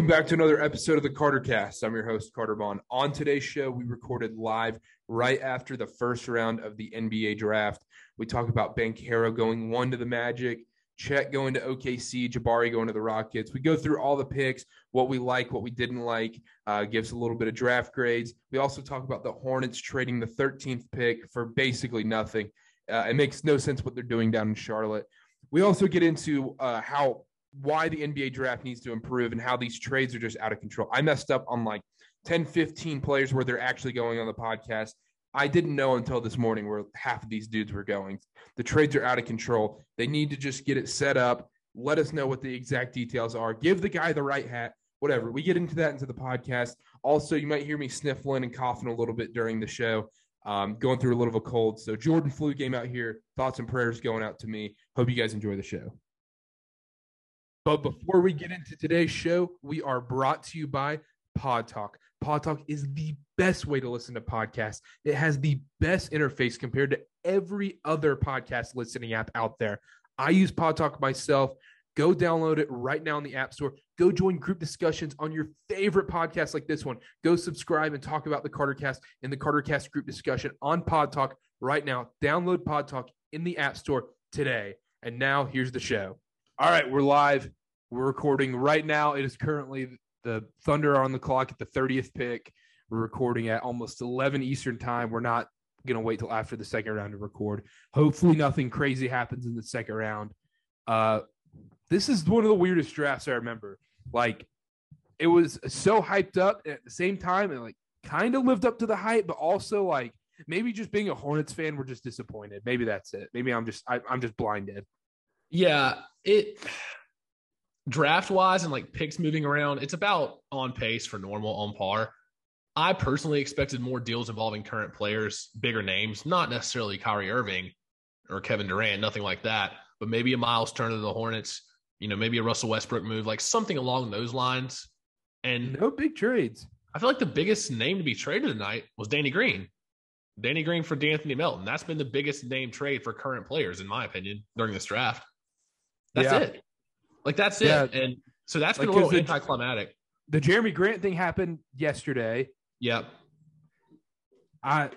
welcome back to another episode of the Carter Cast. I'm your host, Carter Bond. On today's show, we recorded live right after the first round of the NBA draft. We talk about Banchero going one to the Magic, Chet going to OKC, Jabari going to the Rockets. We go through all the picks, what we like, what we didn't like, uh, gives a little bit of draft grades. We also talk about the Hornets trading the 13th pick for basically nothing. Uh, it makes no sense what they're doing down in Charlotte. We also get into uh, how why the NBA draft needs to improve and how these trades are just out of control. I messed up on like 10, 15 players where they're actually going on the podcast. I didn't know until this morning where half of these dudes were going. The trades are out of control. They need to just get it set up. Let us know what the exact details are. Give the guy the right hat, whatever. We get into that into the podcast. Also, you might hear me sniffling and coughing a little bit during the show, um, going through a little of a cold. So, Jordan flu game out here. Thoughts and prayers going out to me. Hope you guys enjoy the show. But before we get into today's show, we are brought to you by Pod Talk. Pod Talk is the best way to listen to podcasts. It has the best interface compared to every other podcast listening app out there. I use Pod Talk myself. Go download it right now in the App Store. Go join group discussions on your favorite podcasts like this one. Go subscribe and talk about the Carter Cast in the Carter Cast group discussion on Pod Talk right now. Download Pod Talk in the App Store today. And now here's the show. All right, we're live. We're recording right now. It is currently the Thunder are on the clock at the 30th pick. We're recording at almost 11 Eastern time. We're not going to wait till after the second round to record. Hopefully, nothing crazy happens in the second round. Uh, this is one of the weirdest drafts I remember. Like, it was so hyped up at the same time, and like kind of lived up to the hype, but also like maybe just being a Hornets fan, we're just disappointed. Maybe that's it. Maybe I'm just I, I'm just blinded. Yeah, it draft wise and like picks moving around, it's about on pace for normal on par. I personally expected more deals involving current players, bigger names, not necessarily Kyrie Irving or Kevin Durant, nothing like that, but maybe a Miles Turner to the Hornets, you know, maybe a Russell Westbrook move, like something along those lines. And no big trades. I feel like the biggest name to be traded tonight was Danny Green. Danny Green for De'Anthony Melton. That's been the biggest name trade for current players, in my opinion, during this draft. That's yeah. it. Like that's yeah. it. And so that's been a little anticlimactic. The Jerami Grant thing happened yesterday. Yep. I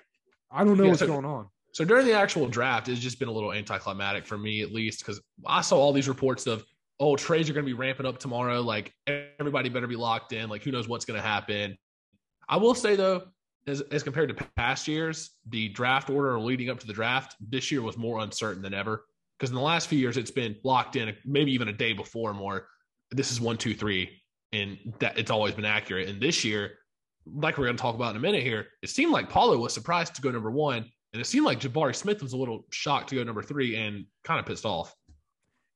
I don't know yeah, what's so, going on. So during the actual draft, it's just been a little anticlimactic for me, at least, because I saw all these reports of, oh, trades are going to be ramping up tomorrow. Like everybody better be locked in. Like who knows what's going to happen. I will say though, as, as compared to past years, the draft order leading up to the draft this year was more uncertain than ever. Because in the last few years, it's been locked in, maybe even a day before more. This is one, two, three, and that it's always been accurate. And this year, like we're going to talk about in a minute here, it seemed like Paolo was surprised to go number one, and it seemed like Jabari Smith was a little shocked to go number three and kind of pissed off.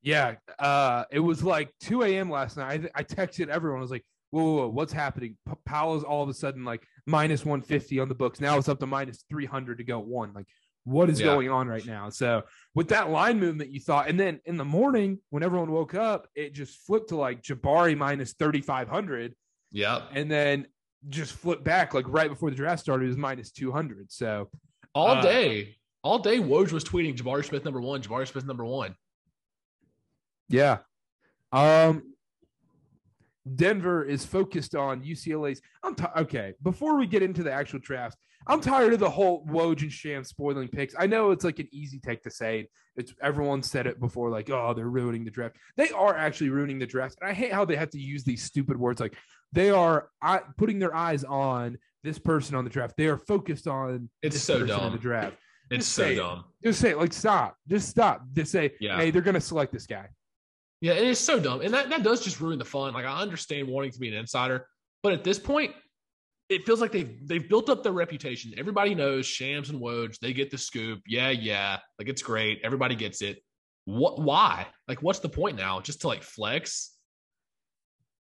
Yeah, uh, it was like 2 a.m. last night. I, I texted everyone. I was like, whoa, whoa, whoa, what's happening? P- Paolo's all of a sudden like minus 150 on the books. Now it's up to minus 300 to go one. Like, what is yeah. going on right now? So with that line movement, you thought, and then in the morning when everyone woke up, it just flipped to like Jabari minus thirty five hundred. Yeah, and then just flipped back like right before the draft started, it was minus two hundred. So all uh, day, all day, Woj was tweeting Jabari Smith number one, Jabari Smith number one. Yeah. Um, Denver is focused on UCLA's. I'm t- okay. Before we get into the actual draft, I'm tired of the whole Woj and Sham spoiling picks. I know it's like an easy take to say. It's everyone said it before, like, oh, they're ruining the draft. They are actually ruining the draft, and I hate how they have to use these stupid words like they are I, putting their eyes on this person on the draft. They are focused on it's so dumb the draft. It's just so dumb. It. Just say it. like stop. Just stop. Just say, yeah. hey, they're gonna select this guy. Yeah, it is so dumb. And that, that does just ruin the fun. Like I understand wanting to be an insider, but at this point, it feels like they've they've built up their reputation. Everybody knows Shams and Woj, they get the scoop. Yeah, yeah. Like it's great. Everybody gets it. What why? Like what's the point now? Just to like flex?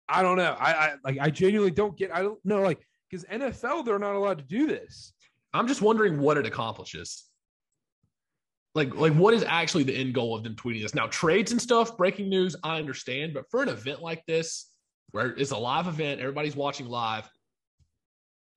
I don't know. I, I like I genuinely don't get I don't know like because NFL they're not allowed to do this. I'm just wondering what it accomplishes. Like, like what is actually the end goal of them tweeting this? Now, trades and stuff, breaking news, I understand, but for an event like this, where it's a live event, everybody's watching live,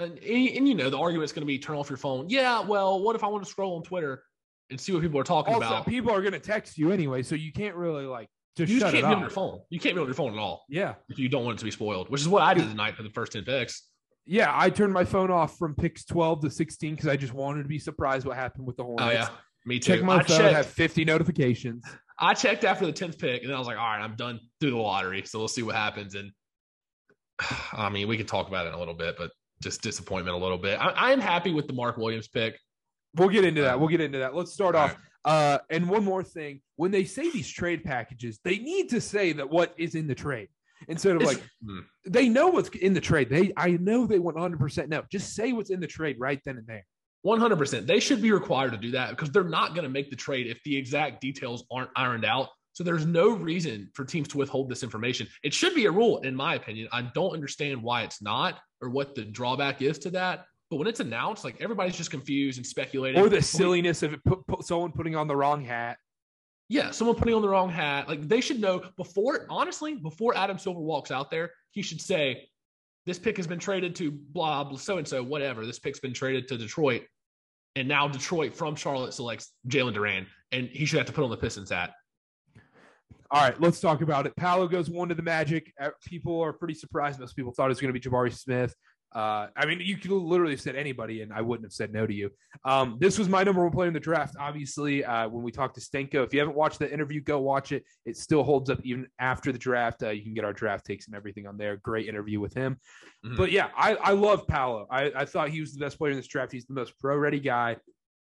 and, and, and you know the argument's going to be turn off your phone. Yeah, well, what if I want to scroll on Twitter and see what people are talking also, about? People are going to text you anyway, so you can't really like Just you just can't be on your phone. You can't be on your phone at all Yeah. if you don't want it to be spoiled, which is what I did tonight for the first 10 picks. Yeah, I turned my phone off from picks 12 to 16 because I just wanted to be surprised what happened with the Hornets. Oh, yeah. Me too. Check my I phone, checked, have 50 notifications. I checked after the 10th pick, and then I was like, all right, I'm done through the lottery. So we'll see what happens. And I mean, we can talk about it in a little bit, but just disappointment a little bit. I, I am happy with the Mark Williams pick. We'll get into that. Um, We'll get into that. Let's start all off. Uh, and one more thing: when they say these trade packages, they need to say that what is in the trade instead of It's- like Hmm. they know what's in the trade. They I know they want 100 percent no. Just say what's in the trade right then and there. 100%. They should be required to do that because they're not going to make the trade if the exact details aren't ironed out. So there's no reason for teams to withhold this information. It should be a rule, in my opinion. I don't understand why it's not or what the drawback is to that. But when it's announced, like everybody's just confused and speculating. Or the silliness of it, put, put someone putting on the wrong hat. Yeah, someone putting on the wrong hat. Like they should know before, honestly, before Adam Silver walks out there, he should say, This pick has been traded to blah, so and so, whatever. This pick's been traded to Detroit. And now Detroit from Charlotte selects Jalen Duren. And he should have to put on the Pistons hat. All right, let's talk about it. Paolo goes one to the Magic. Uh, People are pretty surprised. Most people thought it was going to be Jabari Smith. Uh, I mean, you could literally have said anybody, and I wouldn't have said no to you. Um, this was my number one player in the draft. Obviously, uh, when we talked to Stenko, if you haven't watched the interview, go watch it. It still holds up even after the draft. Uh, you can get our draft takes and everything on there. Great interview with him. Mhm. But yeah, I, I love Paolo. I, I thought he was the best player in this draft. He's the most pro ready guy.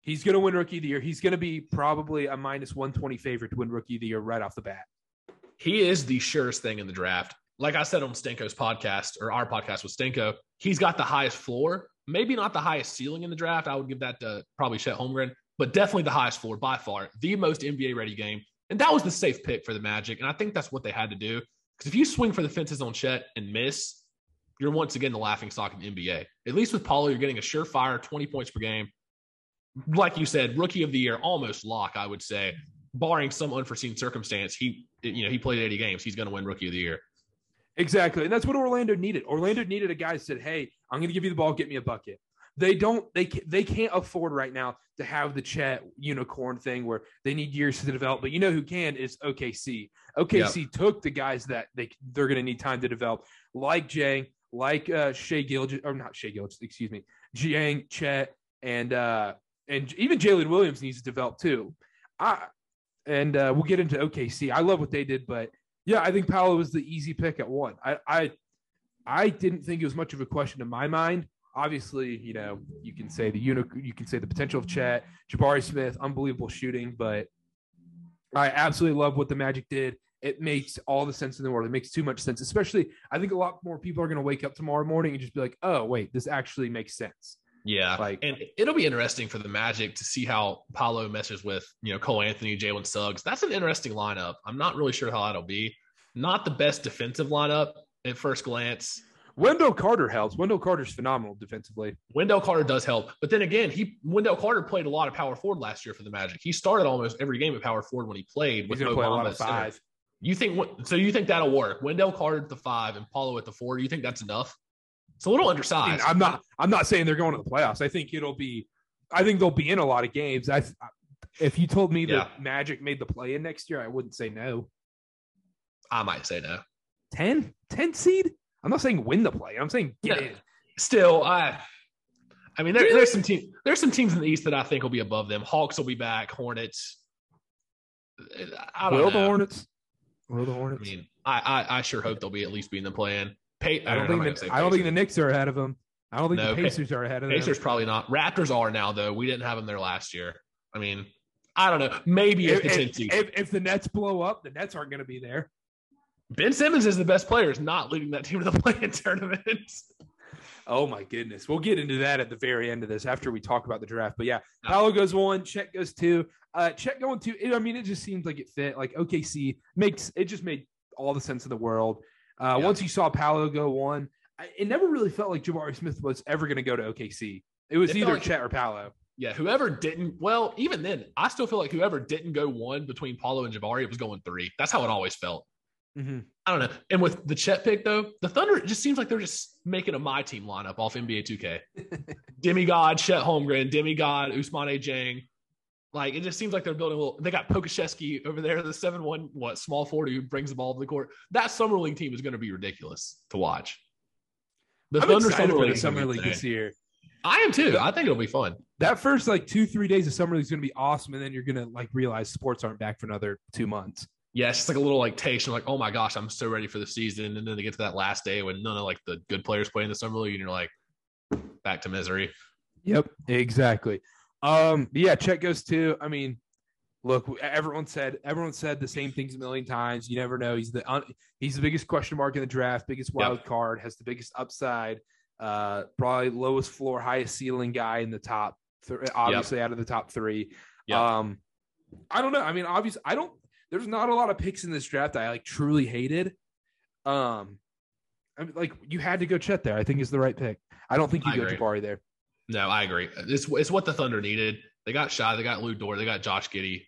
He's going to win Rookie of the Year. He's going to be probably a minus 120 favorite to win Rookie of the Year right off the bat. He is the surest thing in the draft. Like I said on Stenko's podcast or our podcast with Stenko, he's got the highest floor, maybe not the highest ceiling in the draft. I would give that to probably Chet Holmgren, but definitely the highest floor by far, the most NBA ready game. And that was the safe pick for the Magic. And I think that's what they had to do. Because if you swing for the fences on Chet and miss, you're once again the laughing stock of the NBA. At least with Paolo, you're getting a surefire 20 points per game. Like you said, rookie of the year, almost lock, I would say. Barring some unforeseen circumstance, he you know he played 80 games. He's going to win rookie of the year. Exactly. And that's what Orlando needed. Orlando needed a guy who said, Hey, I'm going to give you the ball, get me a bucket. They don't, they, they can't afford right now to have the Chet unicorn thing where they need years to develop. But you know who can is OKC. OKC took the guys that they, they're going to need time to develop, like Dieng, like uh, Shai Gilgeous, or not Shai Gilgeous, excuse me, Dieng, Chet, and, uh, and even Jalen Williams needs to develop too. I, and uh, we'll get into OKC. I love what they did, but yeah, I think Paolo was the easy pick at one. I, I, I didn't think it was much of a question in my mind. Obviously, you know, you can say the uni- you can say the potential of Chet, Jabari Smith, unbelievable shooting, but I absolutely love what the Magic did. It makes all the sense in the world. It makes too much sense, especially I think a lot more people are going to wake up tomorrow morning and just be like, "Oh, wait, this actually makes sense." Yeah, Like- and it'll be interesting for the Magic to see how Paolo messes with you know Cole Anthony, Jalen Suggs. That's an interesting lineup. I'm not really sure how that'll be. Not the best defensive lineup at first glance. Wendell Carter helps. Wendell Carter's phenomenal defensively. Wendell Carter does help, but then again, he Wendell Carter played a lot of power forward last year for the Magic. He started almost every game at power forward when he played He's with to Mo play a lot of at center. five. You think so? You think that'll work? Wendell Carter at the five and Paolo at the four. Do you think that's enough? It's a little undersized. I'm not. I'm not saying they're going to the playoffs. I think it'll be. I think they'll be in a lot of games. I. If you told me that Magic made the play in next year, I wouldn't say no. I might say no. 10? 10 seed? I'm not saying win the play. I'm saying get Yeah. in. Still, I. I mean, there, Really? there's some teams. there's some teams in the East that I think will be above them. Hawks will be back. Hornets. I don't Will know. the Hornets? Will the Hornets? I mean, I, I I sure hope they'll be at least be in the plan. Pay, I don't think. The, I don't think the Knicks are ahead of them. I don't think No, the Pa- Pacers are ahead of them. Pacers probably not. Raptors are now though. We didn't have them there last year. I mean, I don't know. Maybe If, if, the if, if, the Nets blow up, the Nets aren't going to be there. Ben Simmons is the best player. Is not leading that team to the play-in tournament. Oh my goodness. We'll get into that at the very end of this after we talk about the draft. But yeah. Paolo goes one, Chet goes two. Uh Chet going two. It, I mean, it just seems like it fit. Like OKC makes it just made all the sense in the world. Uh Yeah. once you saw Paolo go one, it never really felt like Jabari Smith was ever going to go to OKC. It was It either like- Chet or Paolo. Yeah, whoever didn't, well, even then, I still feel like whoever didn't go one between Paolo and Jabari, it was going three. That's how it always felt. Mm-hmm. I don't know. And with the Chet pick, though, the Thunder, it just seems like they're just making a my team lineup off NBA 2K. Demigod, Chet Holmgren, Demigod, Ousmane Dieng. Like it just seems like they're building a little. They got Pokusevski over there, the seven one what small forty who brings the ball to the court. That summer league team is going to be ridiculous to watch. The I'm Thunder excited for the summer league this year. I am too. I think it'll be fun. That first like two three days of summer league is going to be awesome, and then you're going to like realize sports aren't back for another two months. Yeah, it's just like a little like taste. You're like, oh my gosh, I'm so ready for the season, and then they get to that last day when none of like the good players play in the summer league, and you're like, back to misery. Yep, exactly. Um, yeah, Chet goes too. I mean, look, everyone said everyone said the same things a million times. You never know. He's the he's the biggest question mark in the draft, biggest wild yep. card, has the biggest upside, uh, probably lowest floor, highest ceiling guy in the top. Th- obviously, yep. out of the top three. Yep. Um, I don't know. I mean, obviously, I don't. There's not a lot of picks in this draft I like truly hated. Um, I mean, like you had to go Chet there. I think is the right pick. I don't think you I go agree. Jabari there. No, I agree. It's it's what the Thunder needed. They got Shai, they got Lu Dort, they got Josh Giddey.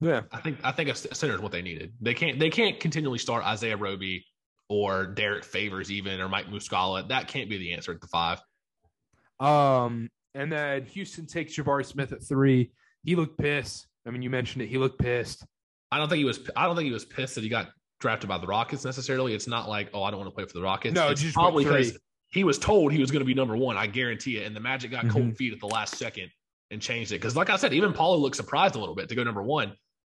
Yeah, I think I think a center is what they needed. They can't they can't continually start Isaiah Roby or Derrick Favors even or Mike Muscala. That can't be the answer at the five. Um, and then Houston takes Jabari Smith at three. He looked pissed. I mean, you mentioned it. He looked pissed. I don't think he was. I don't think he was pissed that he got drafted by the Rockets necessarily. It's not like, oh, I don't want to play for the Rockets. No, it's just probably because he was told he was going to be number one. I guarantee it. And the Magic got mm-hmm. cold feet at the last second and changed it. Because, like I said, even Paulie looked surprised a little bit to go number one.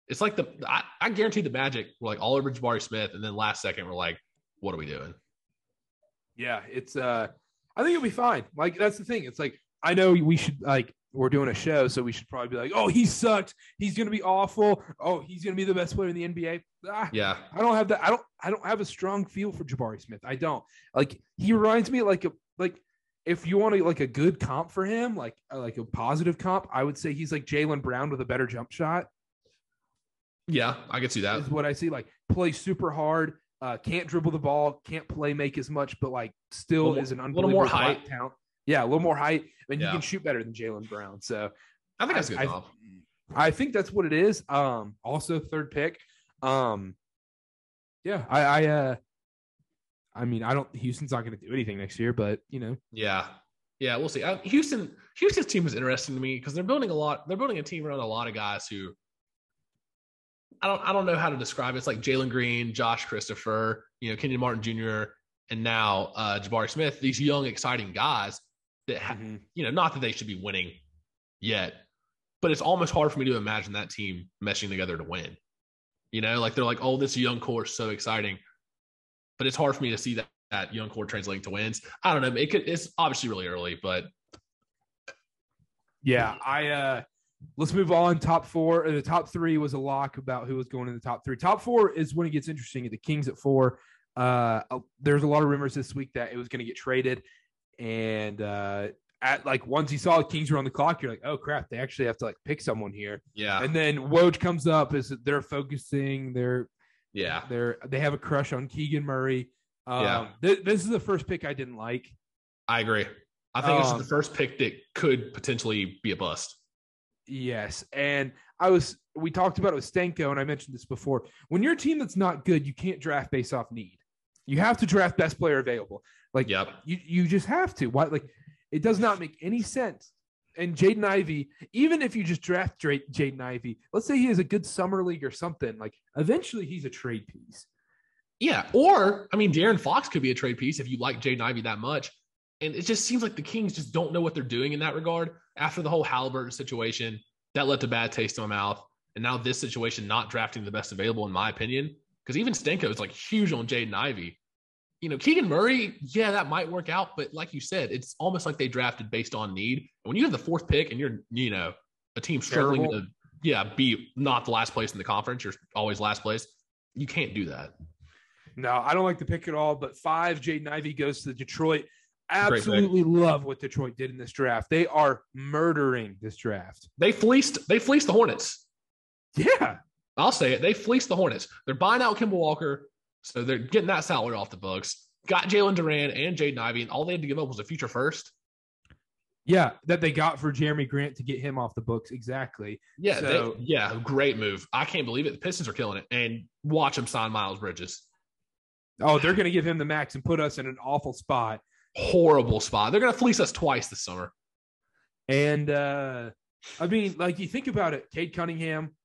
It's like the I, I guarantee the Magic were like all over Jabari Smith, and then last second we're like, what are we doing? Yeah, it's uh I think it'll be fine. Like that's the thing. It's like I know we should like we're doing a show, so we should probably be like, "Oh, he sucked. He's going to be awful. Oh, he's going to be the best player in the NBA." Ah, yeah, I don't have that. I don't. I don't have a strong feel for Jabari Smith. I don't like. He reminds me like a like if you want to like a good comp for him, like uh, like a positive comp, I would say he's like Jaylen Brown with a better jump shot. Yeah, I can see that. Is what I see. Like play super hard, uh, can't dribble the ball, can't play make as much, but like still is an unbelievable little more height talent. Yeah, a little more height, and yeah. you can shoot better than Jaylen Brown. So I think that's I, good. I, I, think that's what it is. Um, also third pick. Um, yeah, I, I, uh, I mean, I don't. Houston's not going to do anything next year, but you know. Yeah, yeah, we'll see. Uh, Houston, Houston's team is interesting to me because they're building a lot. They're building a team around a lot of guys who. I don't. I don't know how to describe it. It's like Jalen Green, Josh Christopher, you know, Kenyon Martin Jr., and now uh, Jabari Smith. These young, exciting guys that ha- mm-hmm. you know, not that they should be winning yet, but it's almost hard for me to imagine that team meshing together to win. You know, like they're like, oh, this young core is so exciting, but it's hard for me to see that that young core translating to wins. I don't know. It could, it's obviously really early, but yeah, I uh let's move on. Top four, uh, the top three was a lock about who was going in the top three. Top four is when it gets interesting. The Kings at four. Uh, there's a lot of rumors this week that it was going to get traded. And uh, at like once he saw the Kings were on the clock, you're like, oh crap, they actually have to like pick someone here. Yeah. And then Woj comes up is they're focusing. They're yeah. They're they have a crush on Keegan Murray. Um, yeah. Th- this is the first pick I didn't like. I agree. I think um, this is the first pick that could potentially be a bust. Yes, and I was we talked about it with Stenko, and I mentioned this before. When you're a team that's not good, you can't draft based off need. You have to draft best player available. Like, yep. you you just have to. Why? Like, it does not make any sense. And Jaden Ivey, even if you just draft Jaden Ivey, let's say he has a good summer league or something, like eventually he's a trade piece. Yeah, or I mean, De'Aaron Fox could be a trade piece if you like Jaden Ivey that much. And it just seems like the Kings just don't know what they're doing in that regard. After the whole Halliburton situation, that left a bad taste in my mouth. And now this situation, not drafting the best available, in my opinion, because even Stenko is like huge on Jaden Ivey. You know, Keegan Murray, yeah, that might work out, but like you said, it's almost like they drafted based on need. And when you have the fourth pick and you're, you know, a team struggling Terrible. to, yeah, be not the last place in the conference, you're always last place. You can't do that. No, I don't like the pick at all. But five, Jaden Ivey goes to the Detroit. Absolutely love what Detroit did in this draft. They are murdering this draft. They fleeced. They fleeced the Hornets. Yeah, I'll say it. They fleeced the Hornets. They're buying out Kemba Walker, so they're getting that salary off the books. Got Jalen Duren and Jaden Ivey, and all they had to give up was a future first. Yeah, that they got for Jerami Grant to get him off the books. Exactly. Yeah, so, they, yeah, great move. I can't believe it. The Pistons are killing it, and watch them sign Miles Bridges. Oh, they're going to give him the max and put us in an awful spot. Horrible spot. They're going to fleece us twice this summer. And uh I mean, like you think about it, Cade Cunningham,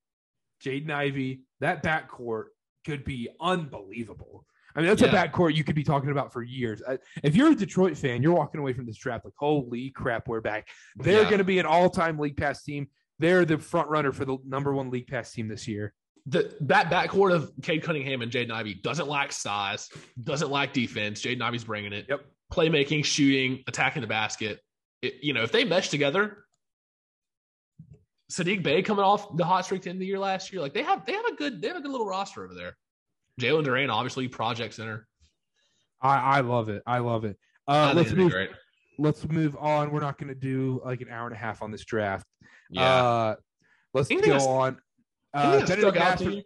Jaden Ivey, that backcourt could be unbelievable. I mean, that's Yeah. a backcourt you could be talking about for years. Uh, if you're a Detroit fan, you're walking away from this draft like, holy crap, we're back. They're Yeah. going to be an all-time league pass team. They're the front runner for the number one league pass team this year. the that backcourt of Cade Cunningham and Jaden Ivey doesn't lack size, doesn't lack defense. Jaden Ivey's bringing it. Yep. Playmaking, shooting, attacking the basket. It, you know, if they mesh together, Saddiq Bey coming off the hot streak to end the year last year, like they have they have a good they have a good little roster over there. Jalen Duren, obviously, project center. I, I love it. I love it. Uh, let's move. Let's move on. We're not going to do like an hour and a half on this draft. Yeah. Uh, let's Anything go on. Uh, Bennedict, stuck out to Mathurin.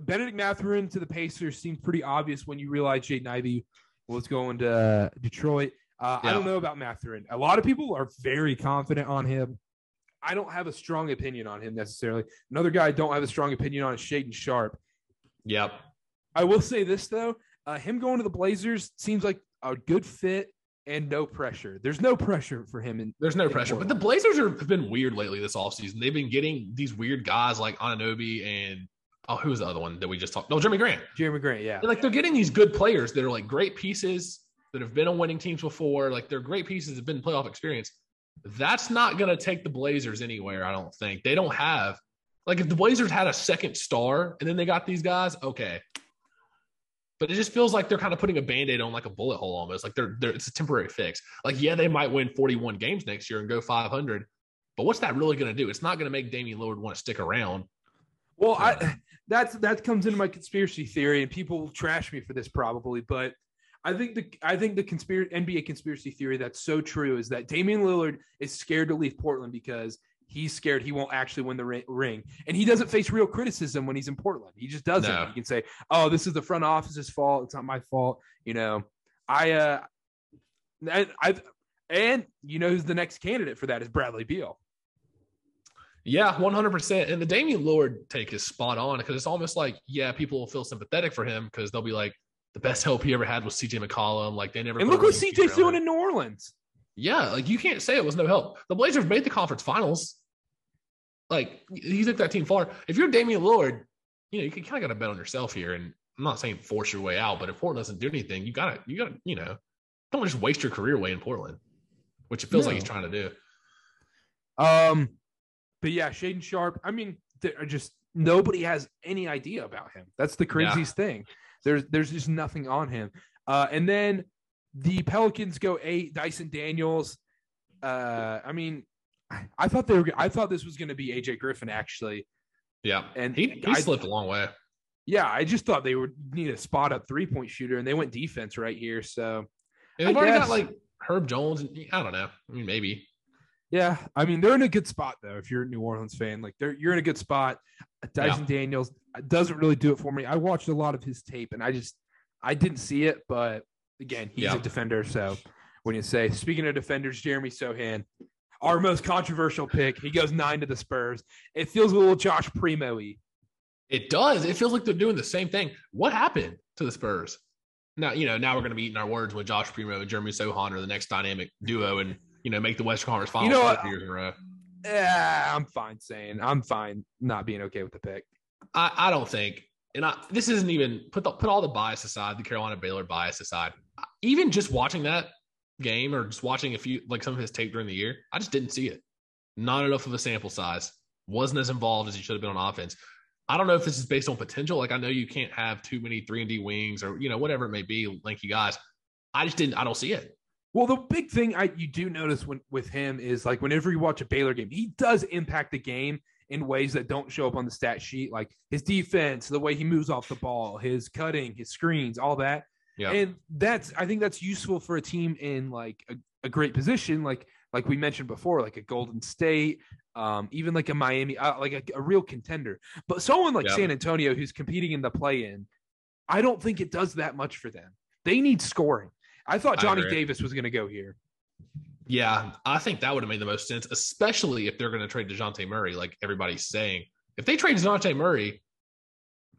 Bennedict Mathurin to the Pacers seemed pretty obvious when you realized Jaden Ivey was going to Detroit. Uh, I don't know about Mathurin. A lot of people are very confident on him. I don't have a strong opinion on him necessarily. Another guy I don't have a strong opinion on is Shaedon Sharpe. Yep. I will say this though, uh, him going to the Blazers seems like a good fit and no pressure. There's no pressure for him. In There's no pressure. But the Blazers are, have been weird lately this offseason. They've been getting these weird guys like Anunoby and oh, who was the other one that we just talked? No, Jerami Grant. Jerami Grant, yeah. And, like they're getting these good players that are like great pieces that have been on winning teams before. Like they're great pieces, have been playoff experience. That's not gonna take the Blazers anywhere, I don't think. They don't have like if the Blazers had a second star and then they got these guys, okay. But it just feels like they're kind of putting a band-aid on like a bullet hole almost. Like they're, they're it's a temporary fix. Like, yeah, they might win 41 games next year and go 500. But what's that really going to do? It's not going to make Damian Lillard want to stick around. Well, I that's that comes into my conspiracy theory, and people will trash me for this probably, but I think the I think the conspiracy NBA conspiracy theory that's so true is that Damian Lillard is scared to leave Portland because he's scared he won't actually win the ring, and he doesn't face real criticism when he's in Portland. He just doesn't. No. He can say, "Oh, this is the front office's fault. It's not my fault." You know, I uh, and I and you know who's the next candidate for that is Bradley Beal. Yeah, 100%. And the Damian Lillard take is spot on because it's almost like, yeah, people will feel sympathetic for him because they'll be like, the best help he ever had was CJ McCollum. Like they never. And look what CJ's doing in New Orleans. Yeah, like you can't say it was no help. The Blazers made the conference finals. Like you took that team far. If you're Damian Lillard, you know you can kind of got to bet on yourself here. And I'm not saying force your way out, but if Portland doesn't do anything, you gotta you gotta you know don't just waste your career away in Portland, which it feels like he's trying to do. Um, but yeah, Shaedon Sharpe. I mean, there are just nobody has any idea about him. That's the craziest thing. There's there's just nothing on him. Uh, and then the Pelicans go eight. Dyson Daniels. Uh, I mean, I, thought they were. I thought this was going to be AJ Griffin actually. Yeah, And he he I- slipped a long way. Yeah, I just thought they would need a spot up three point shooter, and they went defense right here. So And they've already got like Herb Jones. I don't know. I mean, maybe. Yeah, I mean they're in a good spot though. If you're a New Orleans fan, like they're you're in a good spot. Dyson Daniels doesn't really do it for me. I watched a lot of his tape and I just I didn't see it, but again, he's Yeah. a defender. So when you say speaking of defenders, Jeremy Sochan, our most controversial pick, he goes nine to the Spurs. It feels a little Josh Primo-y. It does. It feels like they're doing the same thing. What happened to the Spurs? Now, you know, now we're going to be eating our words with Josh Primo and Jeremy Sochan are the next dynamic duo and, you know, make the Western Conference Finals know for what? years in a row. Yeah, I'm fine saying I'm fine not being okay with the pick. I, I don't think, and I, this isn't even put the, put all the bias aside, the Carolina Baylor bias aside. Even just watching that game or just watching a few like some of his tape during the year, I just didn't see it. Not enough of a sample size. Wasn't as involved as he should have been on offense. I don't know if this is based on potential. Like I know you can't have too many three and D wings or you know whatever it may be, lanky guys. I just didn't. I don't see it. Well, the big thing I you do notice when with him is like whenever you watch a Baylor game, he does impact the game in ways that don't show up on the stat sheet, like his defense, the way he moves off the ball, his cutting, his screens, all that. Yeah. And that's I think that's useful for a team in like a, a great position, like like we mentioned before, like a Golden State, um, even like a Miami, uh, like a, a real contender. But someone like Yeah. San Antonio who's competing in the play-in, I don't think it does that much for them. They need scoring. I thought Johnny agree. Davis was going to go here. Yeah, I think that would have made the most sense, especially if they're going to trade Dejounte Murray, like everybody's saying. If they trade Dejounte Murray,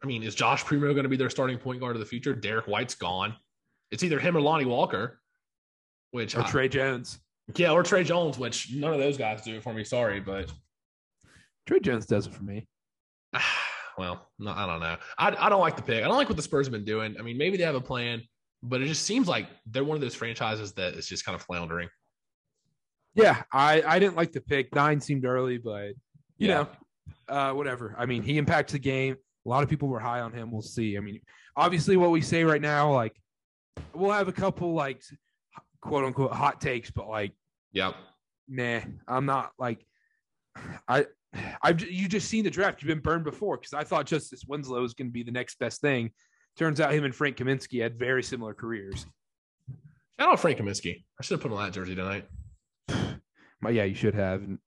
I mean, is Josh Primo going to be their starting point guard of the future? Derrick White's gone. It's either him or Lonnie Walker, which Or I- Tre Jones. yeah, or Tre Jones, which none of those guys do it for me. Sorry, but Tre Jones does it for me. well, no, I don't know. I, I don't like the pick. I don't like what the Spurs have been doing. I mean, maybe they have a plan, but it just seems like they're one of those franchises that is just kind of floundering. Yeah, I I didn't like the pick. Nine seemed early, but you Yeah. know, uh, whatever. I mean, he impacts the game. A lot of people were high on him. We'll see. I mean, obviously, what we say right now, like, we'll have a couple like quote unquote hot takes, but like, yeah, nah, I'm not like, I. I've you just seen the draft. You've been burned before because I thought Justice Winslow was going to be the next best thing. Turns out him and Frank Kaminsky had very similar careers. Shout out Frank Kaminsky. I should have put on that jersey tonight. My, yeah, you should have. And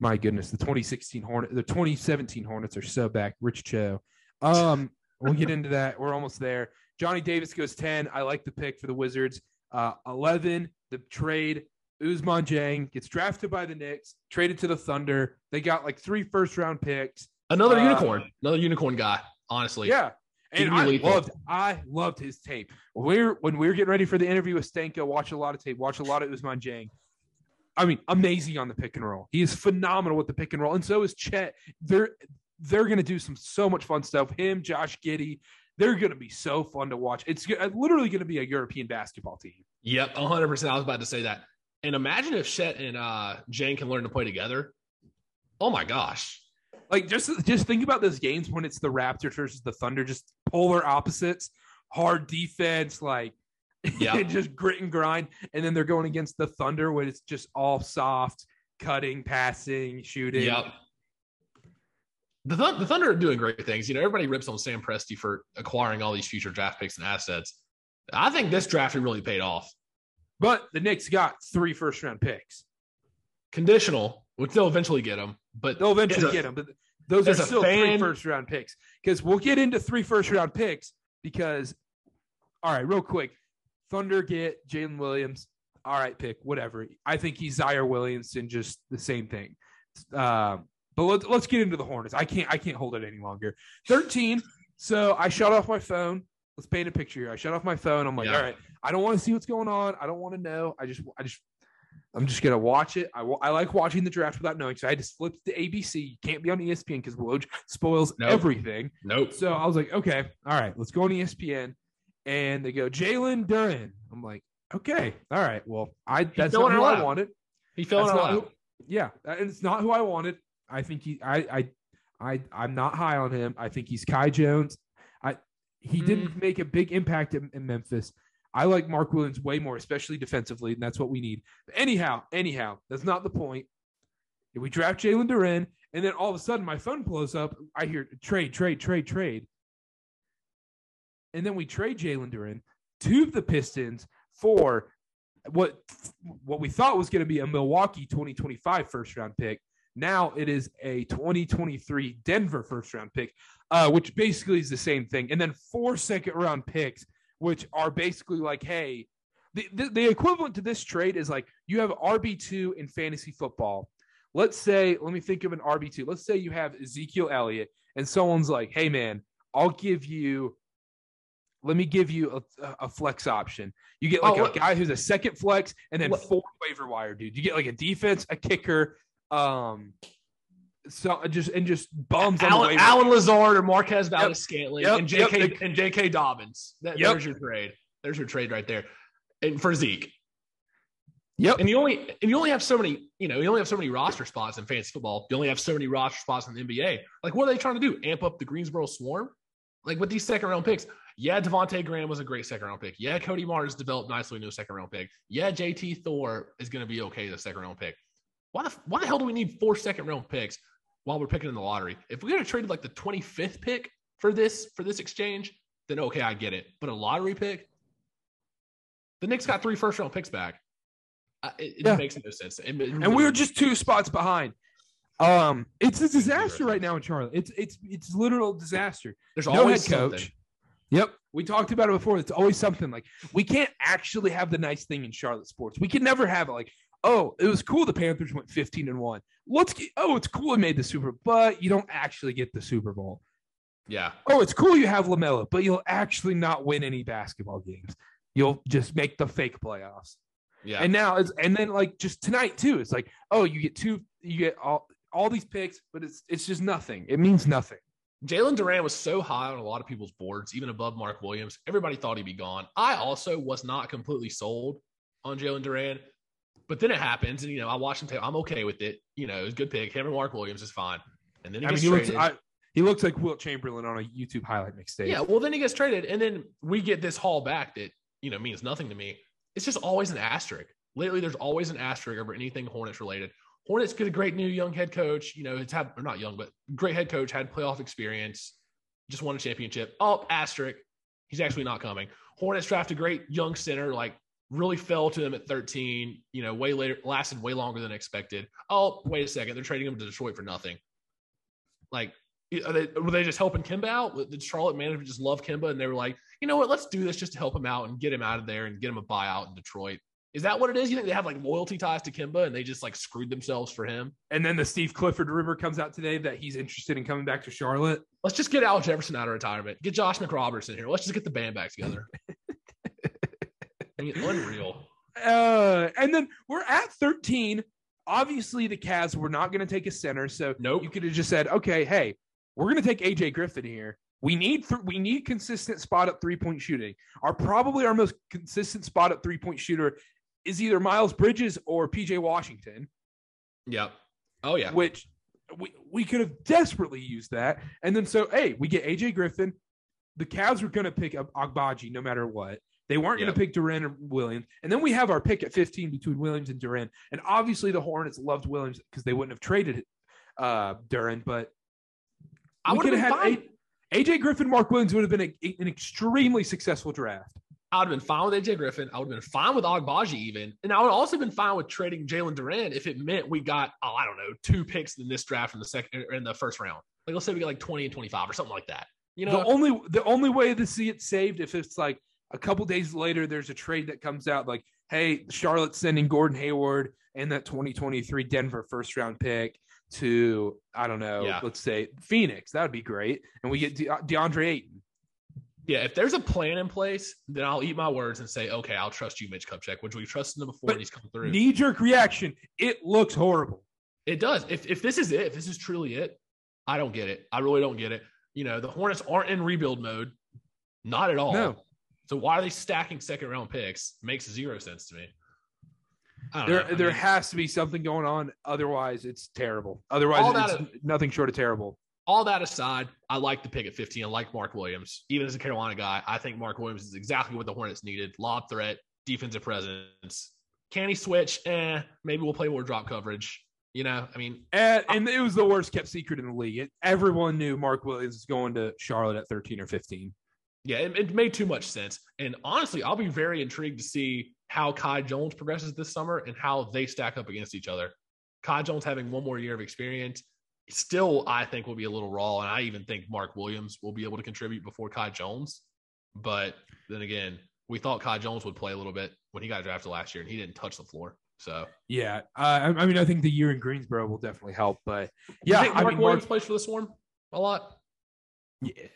my goodness, the 2016 Hornet, the 2017 Hornets are so back. Rich Cho. Um, we'll get into that. We're almost there. Johnny Davis goes 10. I like the pick for the Wizards. Uh, 11, the trade. Ousmane Dieng gets drafted by the Knicks, traded to the Thunder. They got like three first round picks. Another Uh, unicorn. Another unicorn guy. Honestly. Yeah. And I loved, I loved his tape. When We're when we were getting ready for the interview with Stanko, watch a lot of tape, watch a lot of Ousmane Dieng. I mean, amazing on the pick and roll. He is phenomenal with the pick and roll, and so is Chet. They're they're gonna do some so much fun stuff. Him, Josh Giddey, they're gonna be so fun to watch. It's literally gonna be a European basketball team. Yep. 100%. I was about to say that. And imagine if Chet and uh, Dieng can learn to play together. Oh my gosh. Like just just think about those games when it's the Raptors versus the Thunder, just polar opposites, hard defense, like Yeah. just grit and grind. And then they're going against the Thunder when it's just all soft, cutting, passing, shooting. Yep. The, Thun- the Thunder are doing great things. You know, everybody rips on Sam Presti for acquiring all these future draft picks and assets. I think this draft really paid off. But the Knicks got three first round picks. Conditional, which they'll eventually get them, but They'll eventually a- get them, but those are as still three fan- first round picks. Because we'll get into three first round picks because, all right, real quick, Thunder get Jalen Williams. All right, pick whatever. I think he's Zaire Williamson, just the same thing. Um, but let's let's get into the Hornets. I can't I can't hold it any longer. Thirteen. So I shut off my phone. Let's paint a picture here. I shut off my phone. I'm like, Yeah. all right, I don't want to see what's going on. I don't want to know. I just I just I'm just gonna watch it. I, I like watching the draft without knowing. So I just flipped to ABC. You can't be on ESPN because Woj spoils Nope. everything. nope. So I was like, okay, all right, let's go on ESPN. And they go Jalen Duren. I'm like, okay, all right. Well, I that's fell not who I wanted. He fell in That's our lap. who- yeah, and it's not who I wanted. I think he. I. I. I. I'm not high on him. I think he's Kai Jones. I. He didn't Mm. make a big impact in, in Memphis. I like Mark Williams way more, especially defensively, and that's what we need. Anyhow, anyhow, that's not the point. We draft Jalen Duren, and then all of a sudden my phone blows up. I hear trade, trade, trade, trade. And then we trade Jalen Duren to the Pistons for what what we thought was going to be a Milwaukee 2025 first round pick. Now it is a 2023 Denver first round pick, uh, which basically is the same thing. And then four second round picks, which are basically like, hey, the, the, the equivalent to this trade is like you have RB2 in fantasy football. Let's say, let me think of an RB2. Let's say you have Ezekiel Elliott, and someone's like, hey, man, I'll give you, let me give you a, a flex option. You get like Oh, a guy who's a second flex and then What- four waiver wire, dude. You get like a defense, a kicker, um, so uh, just and just bums on the Allen, waiver. Allen Lazard or Marquez Valdes-Scantling Yep. and Yep. JK and JK Dobbins. That, Yep. There's your trade. There's your trade right there. And for Zeke. Yep. And you only and you only have so many, you know, you only have so many roster spots in fantasy football. You only have so many roster spots in the NBA. Like, what are they trying to do? Amp up the Greensboro swarm? Like with these second round picks. Yeah, Devonte Graham was a great second round pick. Yeah, Cody Martin's developed nicely into a second round pick. Yeah, JT Thor is going to be okay as a second round pick. Why the why the hell do we need four second round picks while we're picking in the lottery? If we had traded like the 25th pick for this for this exchange, then okay, I get it. But a lottery pick, the Knicks got three first round picks back. Uh, It, it Yeah. makes no sense. It- it and we were just two spots behind. Um, it's a disaster right. now in Charlotte. It's it's it's literal disaster. there's no always head coach. something. Yep, we talked about it before. It's always something like we can't actually have the nice thing in Charlotte sports. We can never have it like, oh, it was cool the Panthers went 15 and 1. Let's get oh, it's cool it made the Super, but you don't actually get the Super Bowl. Yeah, Oh, it's cool you have LaMelo, but you'll actually not win any basketball games. You'll just make the fake playoffs. yeah. And now it's and then like just tonight too. It's like, oh, you get two, you get all all these picks, but it's it's just nothing. It means nothing. Jalen Duren was so high on a lot of people's boards, even above Mark Williams. Everybody thought he'd be gone. I also was not completely sold on Jalen Duren, but then it happens, and you know I watched him. Take, I'm okay with it. You know, it was a good pick. Him and Mark Williams is fine. And then he I mean, gets he looks traded. I, he looks like Wilt Chamberlain on a YouTube highlight mixtape. Yeah, well, then he gets traded, and then we get this haul back that you know means nothing to me. It's just always an asterisk. Lately, there's always an asterisk over anything Hornets related. Hornets get a great new young head coach. You know, it's had or not young, but great head coach had playoff experience. Just won a championship. Oh, asterisk. He's actually not coming. Hornets draft a great young center, like really fell to them at 13. You know, way later, lasted way longer than expected. Oh, wait a second, they're trading him to Detroit for nothing. Like are they, were they just helping Kemba out? Did Charlotte management just love Kemba and they were like, you know what, let's do this just to help him out and get him out of there and get him a buyout in Detroit? Is that what it is? You think they have like loyalty ties to Kemba and they just like screwed themselves for him? And then the Steve Clifford rumor comes out today that he's interested in coming back to Charlotte. Let's just get Al Jefferson out of retirement. Get Josh McRobertson here. Let's just get the band back together. I mean, unreal. Uh, and then we're at 13. Obviously, the Cavs were not going to take a center, so Nope. you could have just said, "Okay, hey, we're going to take AJ Griffin here. We need th- we need consistent spot up three point shooting. Our probably our most consistent spot up three point shooter is either Miles Bridges or PJ Washington, Yep. Oh yeah. which we we could have desperately used that. And then so hey, we get AJ Griffin. The Cavs were going to pick up Agbaji no matter what. They weren't going to pick Duren or Williams. And then we have our pick at 15 between Williams and Duren. And obviously the Hornets loved Williams because they wouldn't have traded uh, Duren. But I would have could have fine. had A- AJ Griffin, Mark Williams would have been a, an extremely successful draft. I would have been fine with AJ Griffin. I would have been fine with Agbaji even. And I would also been fine with trading Jalen Duren if it meant we got, oh, I don't know, two picks in this draft in the second or in the first round. Like let's say we get like 20 and 25 or something like that. You know, the only the only way to see it saved if it's like a couple days later there's a trade that comes out like hey charlotte's sending gordon hayward and that 2023 denver first round pick to i don't know Yeah. let's say phoenix that would be great and we get De- deandre ayton yeah, if there's a plan in place, then I'll eat my words and say, okay, I'll trust you, Mitch Kupchak, which we've trusted him before But and he's come through. knee-jerk reaction it looks horrible It does. If if this is it, if this is truly it, I don't get it. I really don't get it. You know, the Hornets aren't in rebuild mode, not at all. No. So why are they stacking second round picks? Makes zero sense to me. I don't there. I there mean, has to be something going on otherwise it's terrible otherwise that nothing short of terrible all that aside, I like the pick at 15. I like Mark Williams. Even as a Carolina guy, I think Mark Williams is exactly what the Hornets needed. Lob threat, defensive presence. Can he switch? Eh, maybe we'll play more drop coverage. You know, I mean, and, and it was the worst kept secret in the league it, everyone knew mark williams was going to charlotte at 13 or 15 Yeah, it, it made too much sense. And honestly, I'll be very intrigued to see how Kai Jones progresses this summer and how they stack up against each other. Kai Jones having one more year of experience, still, I think, will be a little raw. And I even think Mark Williams will be able to contribute before Kai Jones. But then again, we thought Kai Jones would play a little bit when he got drafted last year, and he didn't touch the floor. So, Yeah, uh, I, I mean, I think the year in Greensboro will definitely help, but yeah, think I Mark mean, Williams Mark, plays for the Swarm a lot, yeah.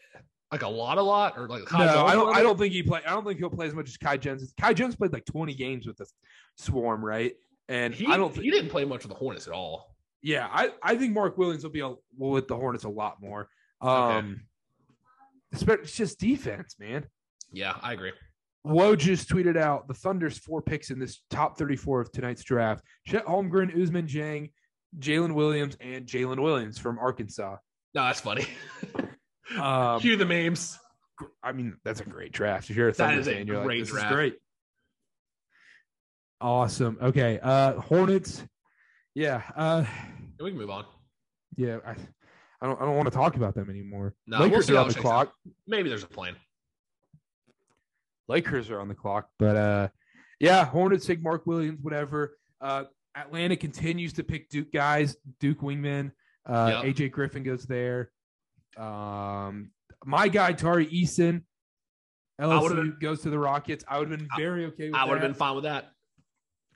Like a lot, a lot, or like no, I don't. I don't think he play. I don't think he'll play as much as Kai Jones. Kai Jones played like 20 games with the Swarm, right? And He, I don't. he didn't play much with the Hornets at all. yeah, I, I think Mark Williams will be a, with the Hornets a lot more. Um, espe- it's just defense, man. Yeah, I agree. Woj just tweeted out the Thunder's four picks in this top 34 of tonight's draft: Chet Holmgren, Ousmane Dieng, Jalen Williams, and Jalen Williams from Arkansas. No, that's funny. Um, Cue the memes. I mean, that's a great draft. If you're a That Thunder is fan, you're like, great this draft. is great. Awesome. Okay. Uh Hornets. Yeah. Uh We can move on. yeah. I, I don't I don't want to talk about them anymore. No, we'll Lakers see are on the clock. Maybe there's a plan. Lakers are on the clock. But uh yeah, Hornets take Mark Williams, whatever. Uh Atlanta continues to pick Duke guys, Duke wingmen. Uh Yep. AJ Griffin goes there. Um my guy Tari Eason. LSU been- goes to the Rockets. I would have been very okay with I would have been fine with that.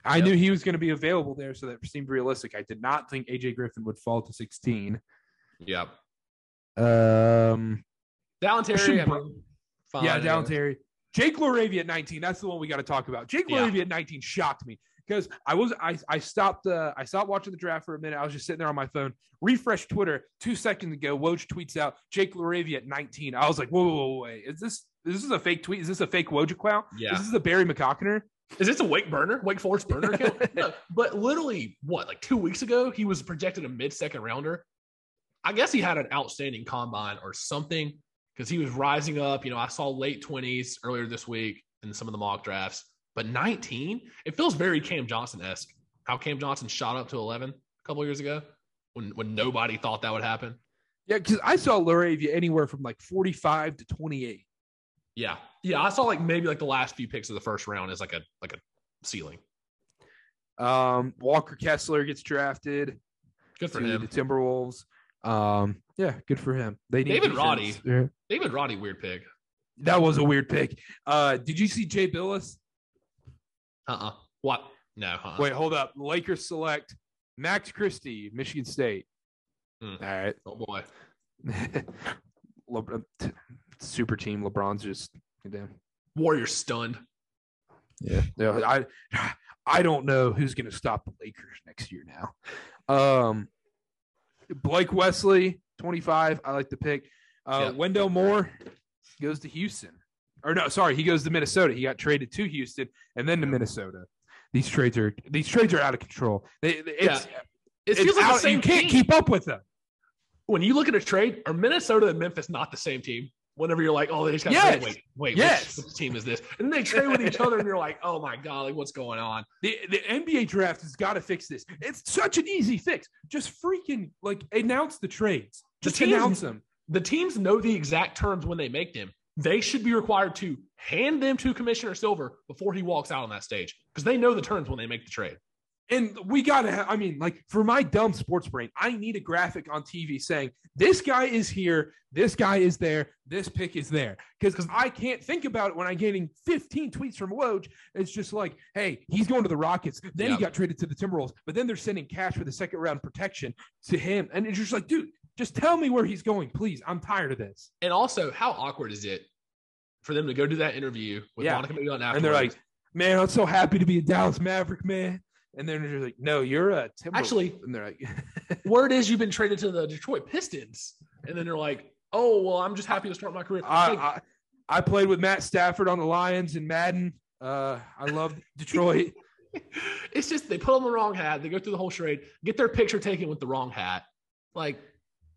I Yep. knew he was going to be available there, so that seemed realistic. I did not think AJ Griffin would fall to 16. Yeah. Um, Terry, I mean, yeah, down Terry. Jake LaRavia at 19. That's the one we got to talk about. Jake Yeah. LaRavia at 19 shocked me. Because I was I I stopped uh I stopped watching the draft for a minute. I was just sitting there on my phone, refresh Twitter two seconds ago. Woj tweets out Jake LaRavia at 19. I was like, whoa, whoa, whoa, wait, is this this is a fake tweet? Is this a fake Woj account? Yeah. Is this a Barry McCockiner? Is this a Wake burner? Wake Forest burner account? no, but literally, what, like two weeks ago, he was projected a mid second rounder. I guess he had an outstanding combine or something because he was rising up. You know, I saw late 20s earlier this week in some of the mock drafts, but 19, it feels very Cam Johnson esque. How Cam Johnson shot up to 11 a couple years ago when, when nobody thought that would happen. Yeah, because I saw LaRavia anywhere from like 45 to 28. Yeah. Yeah. I saw like maybe like the last few picks of the first round as like a like a ceiling. Um, Walker Kessler gets drafted Good for him. the Timberwolves. Um, yeah, good for him. They need David. Roddy. Yeah. David Roddy, weird pick. That was a weird pick. Uh, did you see Jay Bilas? Uh-uh. What? No. Uh-uh. Wait, hold up. Lakers select Max Christie, Michigan State. Hmm. All right. Oh boy. T- super team. LeBron's just damn. Warriors stunned. Yeah. Yeah. I I don't know who's gonna stop the Lakers next year now. Um Blake Wesley, 25. I like the pick. Uh. Wendell Moore goes to Houston. Or no, sorry, he goes to Minnesota. He got traded to Houston and then to Minnesota. These trades are these trades are out of control. They, it's, It it's feels like out- the same you can't team. keep up with them. when you look at a trade, are Minnesota and Memphis not the same team? Whenever you're like, oh, they just got Yes. Wait, wait, Yes. which, which team is this? And then they trade with each other, and you're like, oh my golly, what's going on? The the NBA draft has got to fix this. It's such an easy fix. Just freaking like announce the trades. The Just teams- announce them. The teams know the exact terms when they make them. They should be required to hand them to Commissioner Silver before he walks out on that stage because they know the terms when they make the trade. And we got to, I mean, like for my dumb sports brain, I need a graphic on TV saying this guy is here, this guy is there, this pick is there. Because I can't think about it when I'm getting 15 tweets from Woj. It's just like, hey, he's going to the Rockets. Then Yep. he got traded to the Timberwolves, but then they're sending cash for the second round protection to him. And it's just like, dude, just tell me where he's going, please. I'm tired of this. And also, how awkward is it for them to go do that interview with Yeah. Monica afterwards? And they're like, man, I'm so happy to be a Dallas Maverick, man. And then they're like, no, you're a. Actually- and they're like, word is you've been traded to the Detroit Pistons. And then they're like, oh, well, I'm just happy to start my career. I, Like, I I played with Matt Stafford on the Lions and Madden. Uh, I love Detroit. it's just they put on the wrong hat. They go through the whole charade, get their picture taken with the wrong hat. Like,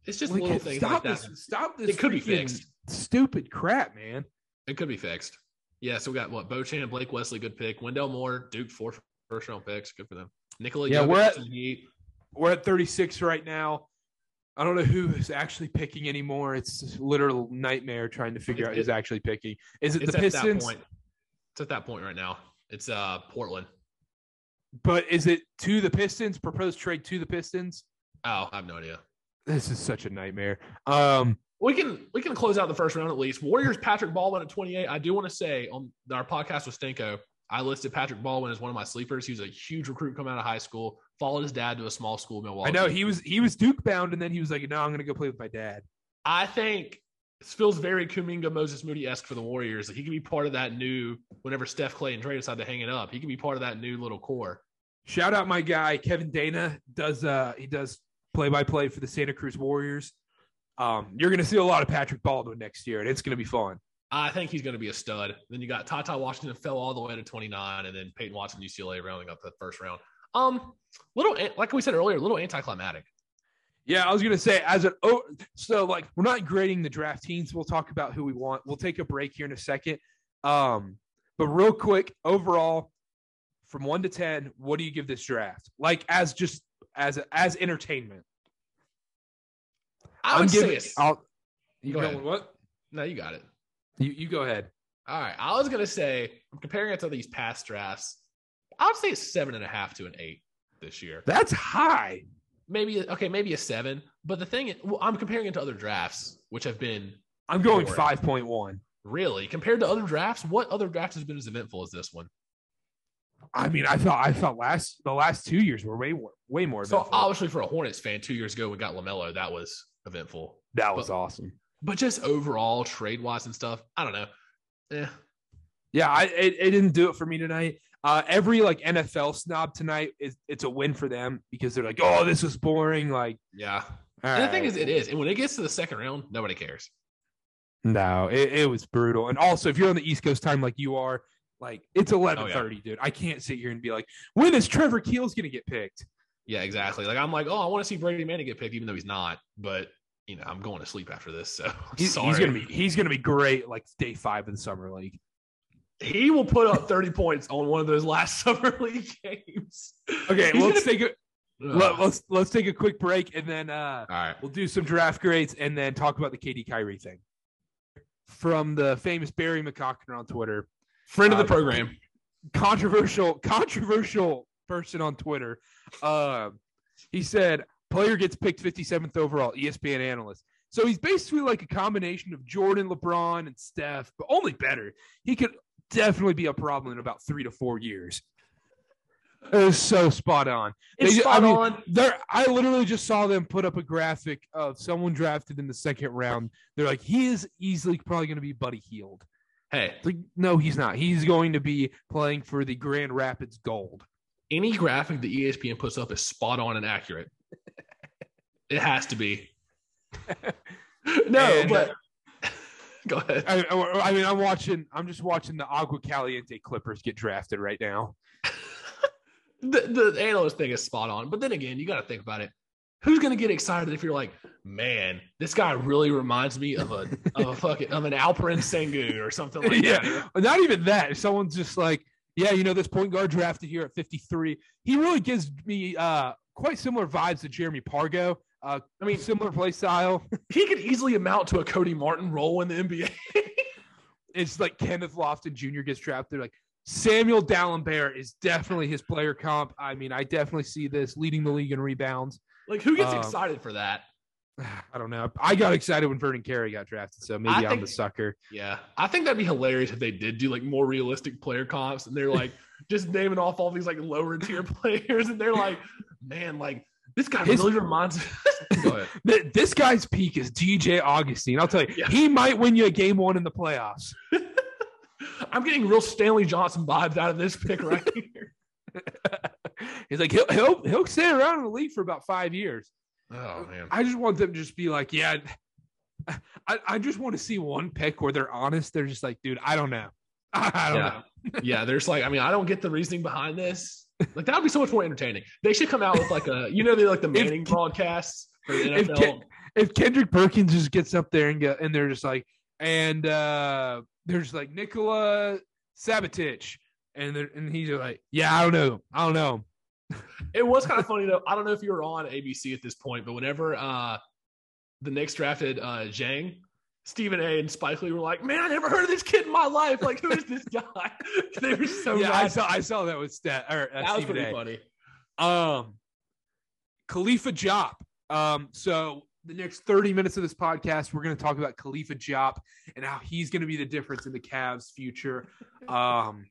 it's just Like, little things stop like this! that. Stop this! It could be fixed. Stupid crap, man. It could be fixed. Yeah, so we got what Sochan, and Blake Wesley, good pick. Wendell Moore, Duke, four first round picks, good for them. Nikola Yeah, Jokic, we're at- We're at 36 right now. I don't know who is actually picking anymore. It's a literal nightmare trying to figure It's- out who's actually picking. Is it the at that Pistons? point. It's at that point right now. It's uh Portland. But is it to the Pistons? Proposed trade to the Pistons? Oh, I have no idea. This is such a nightmare. Um, We can we can close out the first round at least. Warriors Patrick Baldwin at 28. I do want to say on our podcast with Stenko, I listed Patrick Baldwin as one of my sleepers. He was a huge recruit coming out of high school. Followed his dad to a small school in Milwaukee. I know he was he was Duke bound, and then he was like, "No, I'm going to go play with my dad." I think this feels very Kuminga Moses Moody esque for the Warriors. Like he could be part of that new. Whenever Steph Clay and Dre decide to hang it up, he could be part of that new little core. Shout out my guy Kevin Dana does uh he does play by play for the Santa Cruz Warriors. Um, you're gonna see a lot of Patrick Baldwin next year, and it's gonna be fun. I think he's going to be a stud. Then you got Ty Ty Washington fell all the way to 29, and then Peyton Watson UCLA rounding up the first round. Um, little like we said earlier, a little anticlimactic. Yeah, I was gonna say as an oh, so like we're not grading the draft teams. We'll talk about who we want. We'll take a break here in a second. Um, but real quick, overall, from one to ten, what do you give this draft? Like as just as as entertainment. I would giving. I'll, you Go ahead. what? no, you got it. You you go ahead. All right, I was gonna say I'm comparing it to these past drafts. I would say it's seven and a half to an eight this year. That's high. Maybe okay, maybe a seven. But the thing, well, I'm comparing it to other drafts, which have been I'm going five point one. really compared to other drafts. What other draft has been as eventful as this one? I mean, I thought I thought last the last two years were way more way more. So eventful. obviously, for a Hornets fan, two years ago we got LaMelo. That was eventful. that was but- awesome. But just overall, trade wise and stuff, I don't know. Eh. Yeah, I it, it didn't do it for me tonight. Uh, every like NFL snob tonight is it's a win for them because they're like, oh, this was boring. Like, Yeah. And the thing is, it is. And when it gets to the second round, nobody cares. no, it, it was brutal. And also, if you're on the East Coast time like you are, like it's eleven Oh, yeah. dude. I can't sit here and be like, when is Trevor Keels gonna get picked? Yeah, exactly. Like I'm like, oh, I want to see Brady Manek get picked, even though he's not. But you know, I'm going to sleep after this. So He's, sorry. he's gonna be he's gonna be great like day five of the summer league. He will put up 30 points on one of those last summer league games. Okay, He's let's gonna- take a let, let's let's take a quick break and then uh All right. We'll do some draft grades and then talk about the KD Kyrie thing. From the famous Barry McCockner on Twitter, Friend of the Uh, program. controversial, controversial person on Twitter. Uh, he said, player gets picked 57th overall, ESPN analyst. So he's basically like a combination of Jordan, LeBron, and Steph, but only better. He could definitely be a problem in about three to four years. It was so spot on. It's They- I spot mean, on. There, I literally just saw them put up a graphic of someone drafted in the second round. They're like, he is easily probably going to be Buddy Hield. Hey, like, no, he's not. He's going to be playing for the Grand Rapids Gold. Any graphic that ESPN puts up is spot on and accurate. it has to be. no, And, but go ahead. I, I- mean, I'm watching. I'm just watching the Agua Caliente Clippers get drafted right now. the, the analyst thing is spot on. But then again, you got to think about it. Who's going to get excited if you're like, man, this guy really reminds me of a of a fucking of an Alperen Sengun or something like yeah, that. not even that. Someone's just like, yeah, you know, this point guard drafted here at 53. He really gives me uh, quite similar vibes to Jeremy Pargo. Uh, I mean, similar play style. he could easily amount to a Cody Martin role in the NBA. it's like Kenneth Lofton Jr. gets drafted. Like Samuel Dalembert is definitely his player comp. I mean, I definitely see this leading the league in rebounds. like, who gets Um, excited for that? I don't know. I got excited when Vernon Carey got drafted, so maybe I I'm think- the sucker. Yeah, I think that'd be hilarious if they did do like more realistic player comps, and they're like just naming off all these like lower tier players, and they're like, man, like this guy His- really reminds. Go ahead. This guy's peak is DJ Augustin. I'll tell you, Yeah. he might win you a game one in the playoffs. I'm getting real Stanley Johnson vibes out of this pick right here. He's like he'll he'll he'll stay around in the league for about five years. Oh man, I just want them to just be like, yeah. I, I just want to see one pick where they're honest. They're just like, dude, I don't know. I don't Yeah. know. yeah. There's like, I mean, I don't get the reasoning behind this. Like that would be so much more entertaining. They should come out with like a, you know, they like the Manning broadcasts for the if NFL. Ken- If Kendrick Perkins just gets up there and get, and they're just like, and uh there's like Nikola Sabatich, and they're, and he's like, yeah, I don't know, I don't know. It was kind of funny though. I don't know if you were on ABC at this point, but whenever uh the Knicks drafted uh Dieng, Stephen A. and Spike Lee were like, "Man, I never heard of this kid in my life. Like, who is this guy?" they were so yeah, I saw I saw that with Stat or uh, that was pretty A. funny. Um, Khalifa Diop. Um, so the next 30 minutes of this podcast, we're going to talk about Khalifa Diop and how he's going to be the difference in the Cavs' future. Um,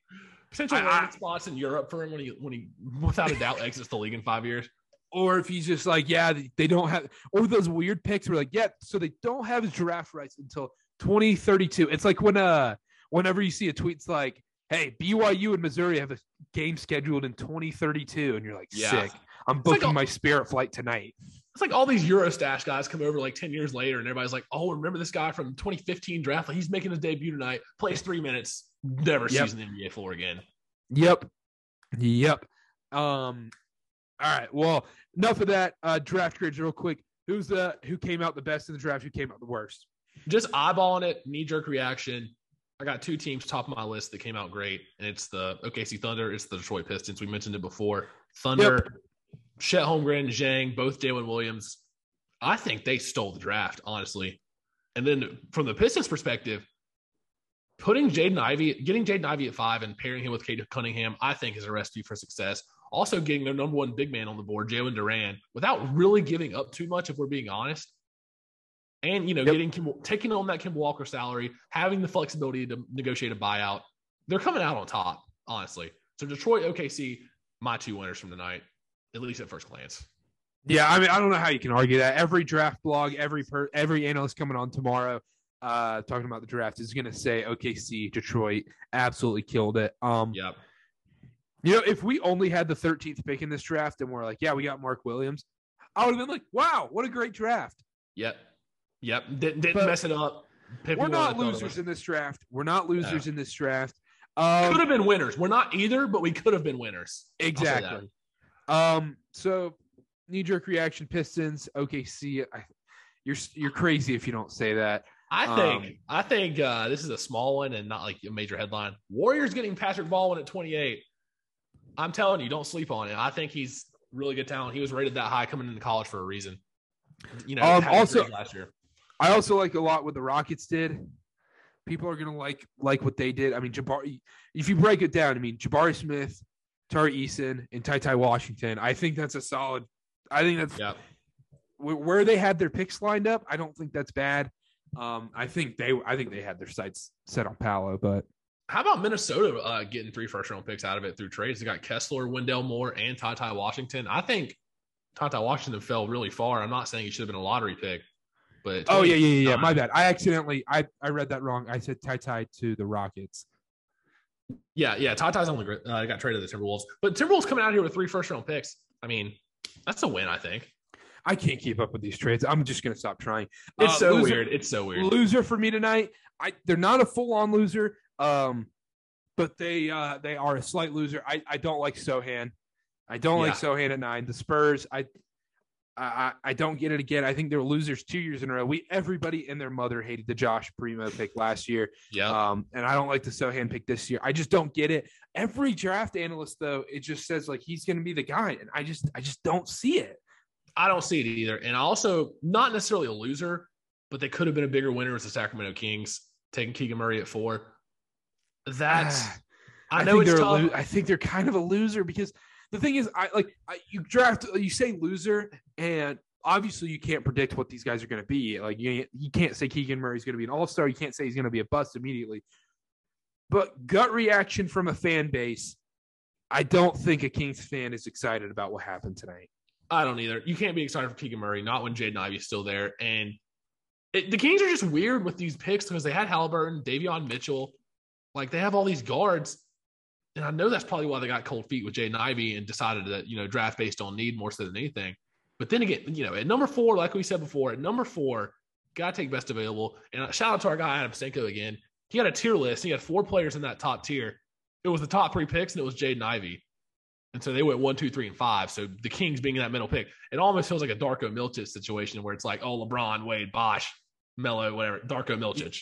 Potential I- I- spots in Europe for him when he when he without a doubt exits the league in five years. or if he's just like, yeah, they don't have, or those weird picks were like, yeah, so they don't have his draft rights until 2032. It's like when, uh, whenever you see a tweet, it's like, hey, BYU and Missouri have a game scheduled in 2032, and you're like, Yeah. sick. I'm like booking a- my Spirit flight tonight. It's like all these Eurostash guys come over like 10 years later, and everybody's like, oh, remember this guy from 2015 draft? Like, he's making his debut tonight, plays three minutes, never Yep. sees an NBA floor again. Yep. Yep. Um, all right. Well, enough of that. Uh, draft grades real quick. Who's the who came out the best in the draft? Who came out the worst? Just eyeballing it, knee jerk reaction. I got two teams top of my list that came out great, and it's the OKC Thunder, it's the Detroit Pistons. We mentioned it before. Thunder, Chet Holmgren, Dieng, both Jalen Williams. I think they stole the draft, honestly. And then from the Pistons perspective, putting Jaden Ivey, getting Jaden Ivey at five and pairing him with Cade Cunningham, I think is a recipe for success. Also, getting their number one big man on the board, Jalen Duren, without really giving up too much, if we're being honest. And you know, Yep. getting Kim, taking on that Kemba Walker salary, having the flexibility to negotiate a buyout, they're coming out on top, honestly. So Detroit, OKC, my two winners from tonight, at least at first glance. Yeah, I mean, I don't know how you can argue that. Every draft blog, every per, every analyst coming on tomorrow, uh, talking about the draft is going to say OKC, Detroit, absolutely killed it. Um, Yep. You know, if we only had the 13th pick in this draft and we're like, yeah, we got Mark Williams, I would have been like, wow, what a great draft. Yep. Yep. Didn't, didn't mess it up. Picked We're not I thought it losers in this draft. We're not losers in this draft. Um, could have been winners. We're not either, but we could have been winners. I'll say that. exactly. Um, so knee jerk reaction, Pistons, OKC. I, you're you're crazy if you don't say that. I think Um, I think uh, this is a small one and not like a major headline. Warriors getting Patrick Baldwin at 28. I'm telling you, don't sleep on it. I think he's really good talent. He was rated that high coming into college for a reason. You know, Um, also- last year. I also like a lot what the Rockets did. People are gonna like like what they did. I mean, Jabari. If you break it down, I mean, Jabari Smith, Tari Eason, and Ty Ty Washington. I think that's a solid. I think that's Yeah. where they had their picks lined up. I don't think that's bad. Um, I think they. I think they had their sights set on Paolo, but How about Minnesota uh, getting three first round picks out of it through trades? They got Kessler, Wendell Moore, and Ty Ty Washington. I think Ty Ty Washington fell really far. I'm not saying he should have been a lottery pick, but oh yeah, yeah, yeah, yeah. My bad. I accidentally. I I read that wrong. I said Ty Ty to the Rockets. Yeah, yeah. Ty Ty's only. Uh, got traded to the Timberwolves, but Timberwolves coming out here with three first round picks. I mean, that's a win. I think I can't keep up with these trades. I'm just gonna stop trying. it's Uh, so loser- weird. It's so weird. loser for me tonight. I they're not a full on loser, um, but they uh they are a slight loser. I I don't like Sochan. I don't like Sochan at nine. The Spurs, I. I, I I don't get it again. I think they're losers two years in a row. We everybody and their mother hated the Josh Primo pick last year, Yeah, um, and I don't like the Sochan pick this year. I just don't get it. Every draft analyst though, it just says like he's going to be the guy, and I just I just don't see it. I don't see it either. And also, not necessarily a loser, but they could have been a bigger winner as the Sacramento Kings taking Keegan Murray at four. That's Ah. I know think it's they're tough. lo- I think they're kind of a loser because the thing is, I like I, you draft, you say loser, and obviously you can't predict what these guys are going to be. Like you, you can't say Keegan Murray's going to be an All Star. You can't say he's going to be a bust immediately. But gut reaction from a fan base, I don't think a Kings fan is excited about what happened tonight. I don't either. You can't be excited for Keegan Murray, not when Jaden Ivey's still there. And it, the Kings are just weird with these picks because they had Halliburton, Davion Mitchell. Like they have all these guards. And I know that's probably why they got cold feet with Jaden Ivey and decided to, you know, draft based on need more so than anything. But then again, you know, at number four, like we said before, at number four, got to take best available. And shout out to our guy, Adam Senko again. He had a tier list. He had four players in that top tier. It was the top three picks, and it was Jaden Ivey. And so they went one, two, three, and five. So the Kings being in that middle pick, it almost feels like a Darko Milicic situation where it's like, oh, LeBron, Wade, Bosh, Melo, whatever, Darko Milicic.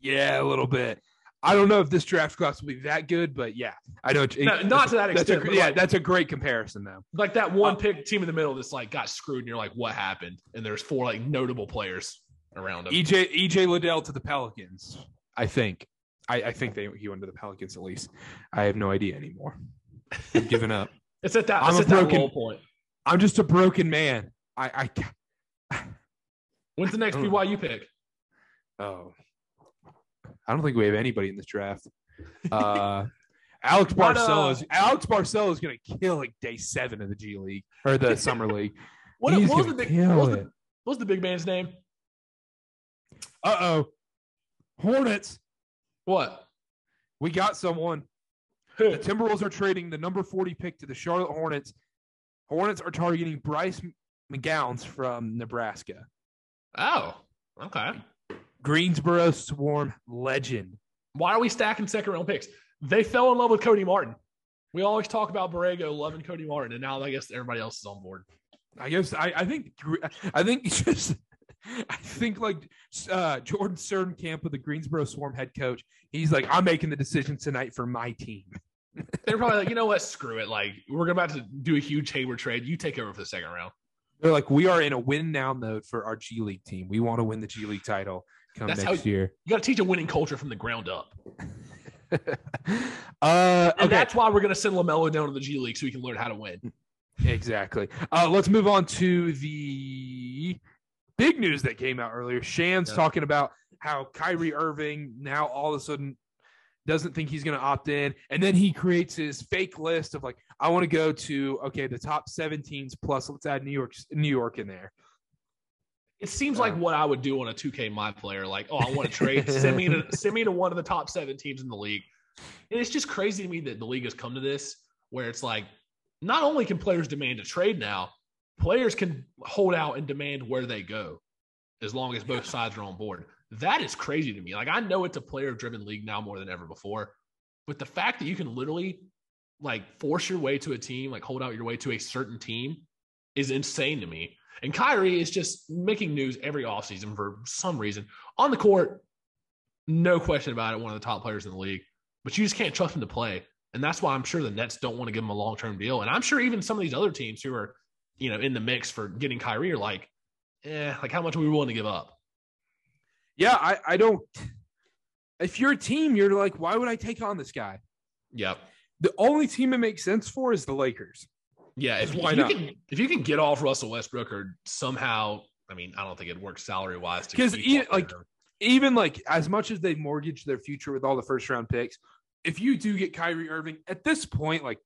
Yeah, a little bit. I don't know if this draft class will be that good, but yeah, I know. No, not to that that's extent, A, yeah, like- that's a great comparison, though. Like that one Uh, pick team in the middle that's like got screwed, and you're like, what happened? And there's four like notable players around them. EJ EJ Liddell to the Pelicans. I think. I, I think they he went to the Pelicans at least. I have no idea anymore. I've given up. It's at that, I'm it's a at broken- low point. I'm just a broken man. I I When's the next. BYU pick? oh. I don't think we have anybody in this draft. Uh Alex not? Barcelo Alex Barcelo is going to kill like day seven of the G League or the summer league. What, what was the big? What was the, what was the big man's name? Uh oh, Hornets. What? We got someone. Who? The Timberwolves are trading the number 40 pick to the Charlotte Hornets. Hornets are targeting Bryce McGowns from Nebraska. Oh, okay. Greensboro Swarm legend. Why are we stacking second round picks? They fell in love with Cody Martin. We always talk about Borrego loving Cody Martin, and now I guess everybody else is on board. I guess I, I think I think just I think like uh, Jordan Surenkamp with the Greensboro Swarm head coach. He's like, I'm making the decision tonight for my team. They're probably like, you know what? Screw it. Like, we're about to do a huge Hayward trade. You take over for the second round. They're like, we are in a win now mode for our G League team. We want to win the G League title come That's next how- year. You got to teach a winning culture from the ground up. uh, And okay. that's why we're going to send LaMelo down to the G League so he can learn how to win. Exactly. Uh, let's move on to the big news that came out earlier. Shan's Yeah. talking about how Kyrie Irving now all of a sudden doesn't think he's going to opt in, and then he creates his fake list of like, I want to go to okay the top 17s plus let's add New York New York in there. It seems like uh, what I would do on a 2K my player. Like, oh, I want to trade. send me to send me to one of the top seven teams in the league. And it's just crazy to me that the league has come to this where it's like, not only can players demand a trade now, players can hold out and demand where they go as long as both sides are on board. That is crazy to me. Like, I know it's a player driven league now more than ever before, but the fact that you can literally like force your way to a team, like hold out your way to a certain team is insane to me. And Kyrie is just making news every offseason for some reason. On the court, no question about it, one of the top players in the league. But you just can't trust him to play. And that's why I'm sure the Nets don't want to give him a long term deal. And I'm sure even some of these other teams who are, you know, in the mix for getting Kyrie are like, eh, like how much are we willing to give up? Yeah, I, I don't. If you're a team, you're like, why would I take on this guy? Yep. The only team it makes sense for is the Lakers. Yeah, if, Why if you not? can if you can get off Russell Westbrook or somehow, I mean, I don't think it works salary wise because keep e- like, there. Even like as much as they mortgage their future with all the first round picks, if you do get Kyrie Irving at this point, like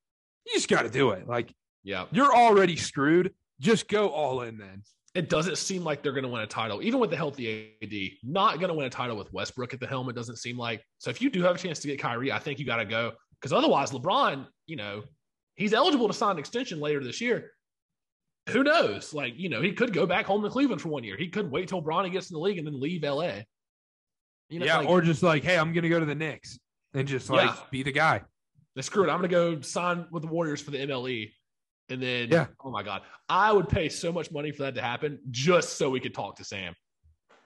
you just got to do it. Like yeah, you're already screwed. Just go all in then. It doesn't seem like they're going to win a title, even with the healthy AD. Not going to win a title with Westbrook at the helm. It doesn't seem like. So if you do have a chance to get Kyrie, I think you got to go because otherwise, LeBron, you know, he's eligible to sign an extension later this year. Who knows? Like, you know, he could go back home to Cleveland for one year. He could wait till Bronny gets in the league and then leave LA. You know, yeah, like, or just like, hey, I'm gonna go to the Knicks and just like Yeah. be the guy. Screw it. I'm going to go sign with the Warriors for the MLE. And then, Yeah. oh my God, I would pay so much money for that to happen just so we could talk to Sam.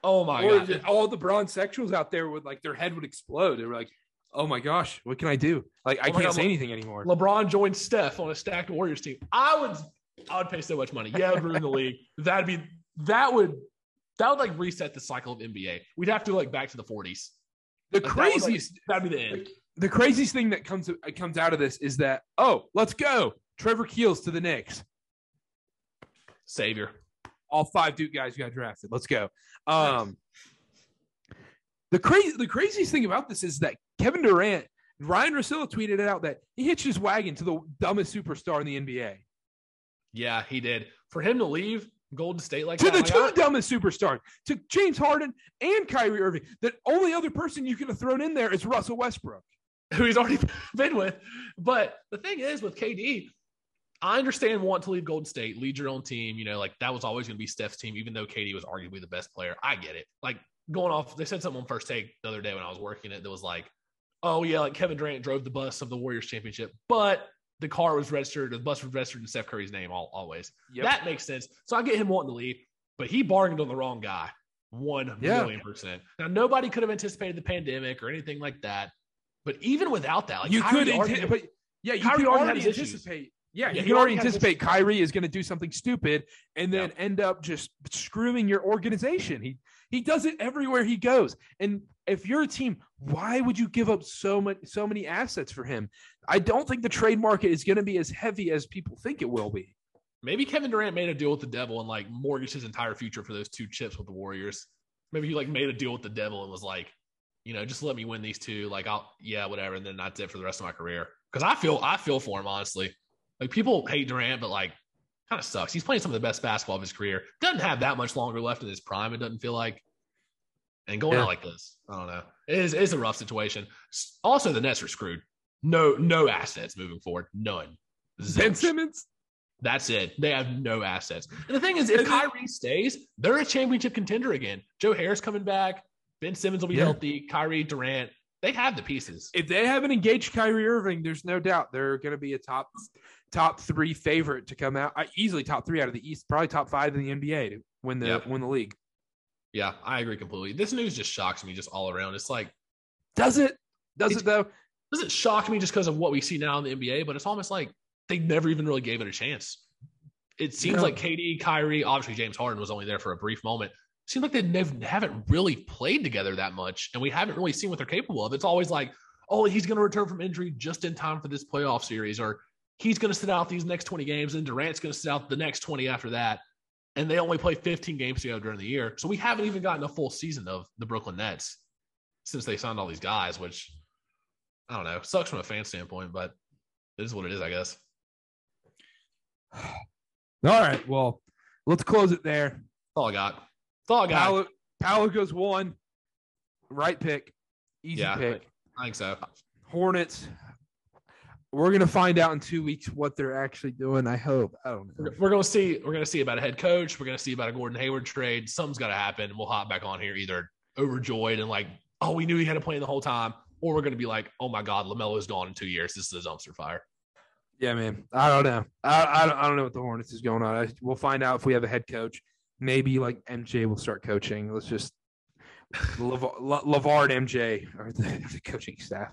Oh my or God. all the bronze sexuals out there would like their head would explode. They were like, oh my gosh, what can I do? Like I Oh my can't God, say Le- anything anymore. LeBron joined Steph on a stacked Warriors team. I would, I would pay so much money. Yeah, it would ruin the league. That'd be, that would, that would like reset the cycle of NBA. We'd have to like back to the 40s. The Like, that would, like- craziest, That'd be the end. the craziest thing that comes comes out of this is that oh, let's go, Trevor Keels to the Knicks. Savior. All five Duke guys got drafted. Let's go. Um, the crazy, the craziest thing about this is that Kevin Durant, Ryen Russillo tweeted it out that he hitched his wagon to the dumbest superstar in the NBA. Yeah, he did. For him to leave Golden State like to that, the two I- dumbest superstars, to James Harden and Kyrie Irving. The only other person you could have thrown in there is Russell Westbrook. who he's already been with. But the thing is, with KD, I understand want to leave Golden State, lead your own team. You know, like that was always going to be Steph's team, even though KD was arguably the best player. I get it. Like going off, they said something on first take the other day when I was working it that was like, oh, yeah, like Kevin Durant drove the bus of the Warriors championship, but the car was registered, the bus was registered in Steph Curry's name all, always. That makes sense. So I get him wanting to leave, but he bargained on the wrong guy. One Yeah. million percent. Now nobody could have anticipated the pandemic or anything like that. But even without that, like you Kyrie could, already- anti- but yeah, you Kyrie could already already had his issues. Yeah, Yeah, you can already already had his anticipate issues. Kyrie is going to do something stupid and then end up just screwing your organization. He he does it everywhere he goes. And if you're a team, why would you give up so much so many assets for him? I don't think the trade market is going to be as heavy as people think it will be. maybe Kevin Durant made a deal with the devil and like mortgaged his entire future for those two chips with the Warriors. Maybe he like made a deal with the devil and was like, you know, just let me win these two. Like I'll yeah, whatever, and then that's it for the rest of my career. Because I feel I feel for him honestly. Like people hate Durant, but like kind of sucks. He's playing some of the best basketball of his career. Doesn't have that much longer left in his prime. It doesn't feel like. And going Yeah. out like this, I don't know. It is it's a rough situation. Also, the Nets are screwed. No, no assets moving forward. None. Ben Simmons, That's it. They have no assets. And the thing is, if And then- Kyrie stays, they're a championship contender again. Joe Harris coming back. Ben Simmons will be Yeah. healthy. Kyrie Durant. They have the pieces. if they haven't engaged Kyrie Irving, there's no doubt they're going to be a top top three favorite to come out. Easily top three out of the East, probably top five in the NBA to win the Yep. win the league. Yeah, I agree completely. This news just shocks me just all around. It's like, Does it? Does It's- it though? Does it shock me just because of what we see now in the NBA, but it's almost like they never even really gave it a chance. It seems Yeah. like KD, Kyrie, obviously James Harden was only there for a brief moment. It seems like they never haven't really played together that much, and we haven't really seen what they're capable of. It's always like, oh, he's going to return from injury just in time for this playoff series, or he's going to sit out these next 20 games, and Durant's going to sit out the next 20 after that. And they only play 15 games together during the year. So we haven't even gotten a full season of the Brooklyn Nets since they signed all these guys, which I don't know. Sucks from a fan standpoint, but it is what it is, I guess. All right. Well, let's close it there. That's all I got. Thought guy. Paolo, Paolo goes one. Right pick. Easy Yeah. pick. I think so. Hornets. We're gonna find out in two weeks what they're actually doing. I hope. I don't know. We're, gonna see. We're gonna see about a head coach. We're gonna see about a Gordon Hayward trade. Something's got to happen. We'll hop back on here either overjoyed and like, oh, we knew he had a plan the whole time, or we're gonna be like, oh my god, LaMelo's gone in two years. This is a dumpster fire. Yeah, man. I don't know. I, I, don't, I don't know what the Hornets is going on. I, we'll find out if we have a head coach. Maybe like MJ will start coaching. Let's just Lav- La- Lavard MJ or the, the coaching staff.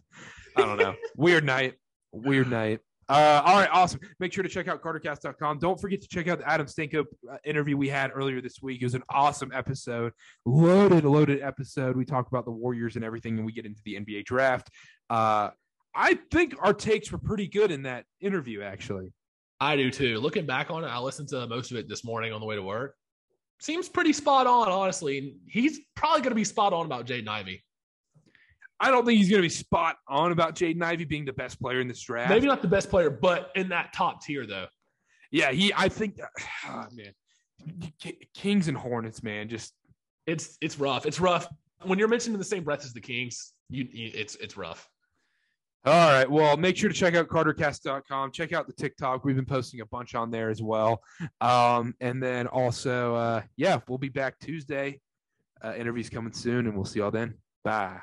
I don't know. Weird night. Weird night. Uh, all right, awesome. Make sure to check out cartercast.com. Don't forget to check out the Adam Stanko uh, interview we had earlier this week. It was an awesome episode, loaded, loaded episode. We talk about the Warriors and everything, and we get into the NBA draft. Uh, I think our takes were pretty good in that interview, actually. I do too. Looking back on it, I listened to most of it this morning on the way to work. Seems pretty spot on, honestly. He's probably going to be spot on about Jaden Ivey. I don't think he's going to be spot on about Jaden Ivey being the best player in this draft. Maybe not the best player, but in that top tier, though. Yeah, he. I think. ah, man, Kings and Hornets, man, just It's it's rough. It's rough when you're mentioned in the same breath as the Kings. You, you it's it's rough. All right. Well, make sure to check out cartercast.com. Check out the TikTok. We've been posting a bunch on there as well. Um, and then also, uh, yeah, we'll be back Tuesday. Uh, interviews coming soon, and we'll see y'all then. Bye.